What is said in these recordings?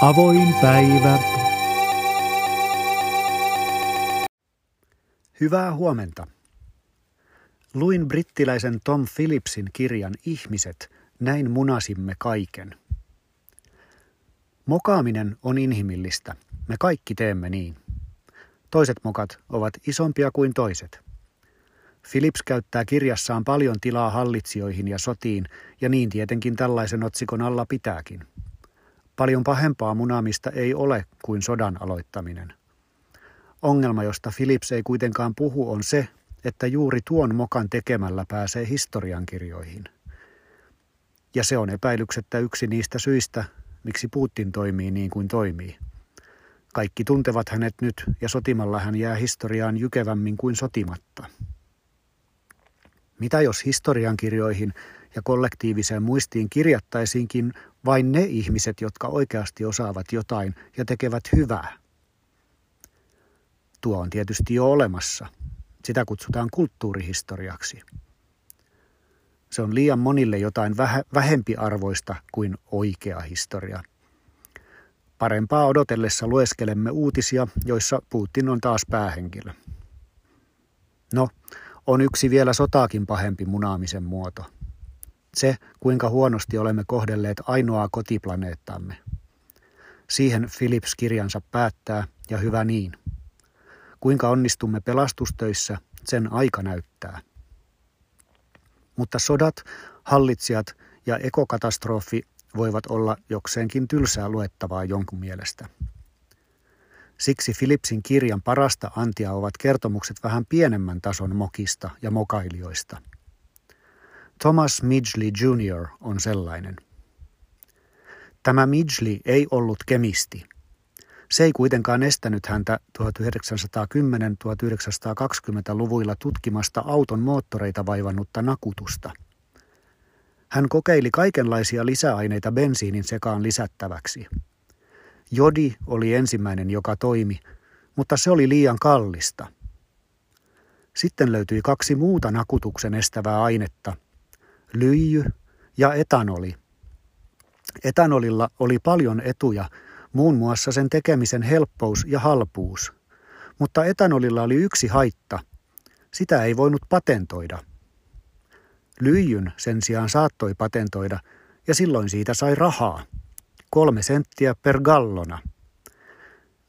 Avoin päivä. Hyvää huomenta. Luin brittiläisen Tom Phillipsin kirjan Ihmiset, näin munasimme kaiken. Mokaaminen on inhimillistä. Me kaikki teemme niin. Toiset mokat ovat isompia kuin toiset. Philips käyttää kirjassaan paljon tilaa hallitsijoihin ja sotiin, ja niin tietenkin tällaisen otsikon alla pitääkin. Paljon pahempaa munaamista ei ole kuin sodan aloittaminen. Ongelma, josta Philips ei kuitenkaan puhu, on se, että juuri tuon mokan tekemällä pääsee historiankirjoihin. Ja se on epäilyksettä yksi niistä syistä, miksi Putin toimii niin kuin toimii. Kaikki tuntevat hänet nyt ja sotimalla hän jää historiaan jykevämmin kuin sotimatta. Mitä jos historiankirjoihin ja kollektiiviseen muistiin kirjattaisiinkin vain ne ihmiset, jotka oikeasti osaavat jotain ja tekevät hyvää? Tuo on tietysti jo olemassa. Sitä kutsutaan kulttuurihistoriaksi. Se on liian monille jotain vähempiarvoista kuin oikea historia. Parempaa odotellessa lueskelemme uutisia, joissa Putin on taas päähenkilö. No, on yksi vielä sotaakin pahempi munaamisen muoto. Se, kuinka huonosti olemme kohdelleet ainoaa kotiplaneettamme. Siihen Philips kirjansa päättää, ja hyvä niin. Kuinka onnistumme pelastustöissä, sen aika näyttää. Mutta sodat, hallitsijat ja ekokatastrofi voivat olla jokseenkin tylsää luettavaa jonkun mielestä. Siksi Philipsin kirjan parasta antia ovat kertomukset vähän pienemmän tason mokista ja mokailijoista. Thomas Midgley Jr. on sellainen. Tämä Midgley ei ollut kemisti. Se ei kuitenkaan estänyt häntä 1910-1920-luvuilla tutkimasta auton moottoreita vaivannutta nakutusta. Hän kokeili kaikenlaisia lisäaineita bensiinin sekaan lisättäväksi – Jodi oli ensimmäinen, joka toimi, mutta se oli liian kallista. Sitten löytyi kaksi muuta nakutuksen estävää ainetta, lyijy ja etanoli. Etanolilla oli paljon etuja, muun muassa sen tekemisen helppous ja halpuus. Mutta etanolilla oli yksi haitta. Sitä ei voinut patentoida. Lyijyn sen sijaan saattoi patentoida, ja silloin siitä sai rahaa kolme senttiä per gallona.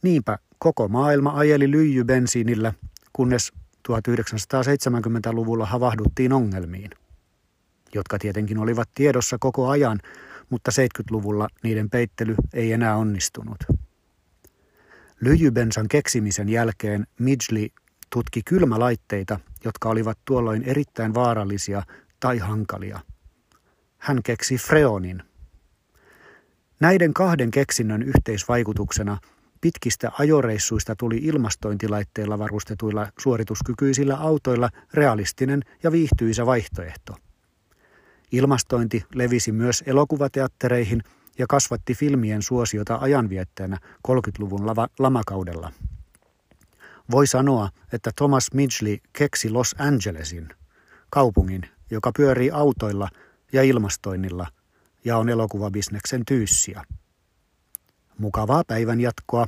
Niinpä koko maailma ajeli lyijybensiinillä, kunnes 1970-luvulla havahduttiin ongelmiin, jotka tietenkin olivat tiedossa koko ajan, mutta 70-luvulla niiden peittely ei enää onnistunut. Lyijybensan keksimisen jälkeen Midgley tutki kylmälaitteita, jotka olivat tuolloin erittäin vaarallisia tai hankalia. Hän keksi freonin, Näiden kahden keksinnön yhteisvaikutuksena pitkistä ajoreissuista tuli ilmastointilaitteilla varustetuilla suorituskykyisillä autoilla realistinen ja viihtyisä vaihtoehto. Ilmastointi levisi myös elokuvateattereihin ja kasvatti filmien suosiota ajanvietteenä 30-luvun lava- lamakaudella. Voi sanoa, että Thomas Midgley keksi Los Angelesin, kaupungin, joka pyörii autoilla ja ilmastoinnilla – ja on elokuvabisneksen tyyssiä. Mukavaa päivän jatkoa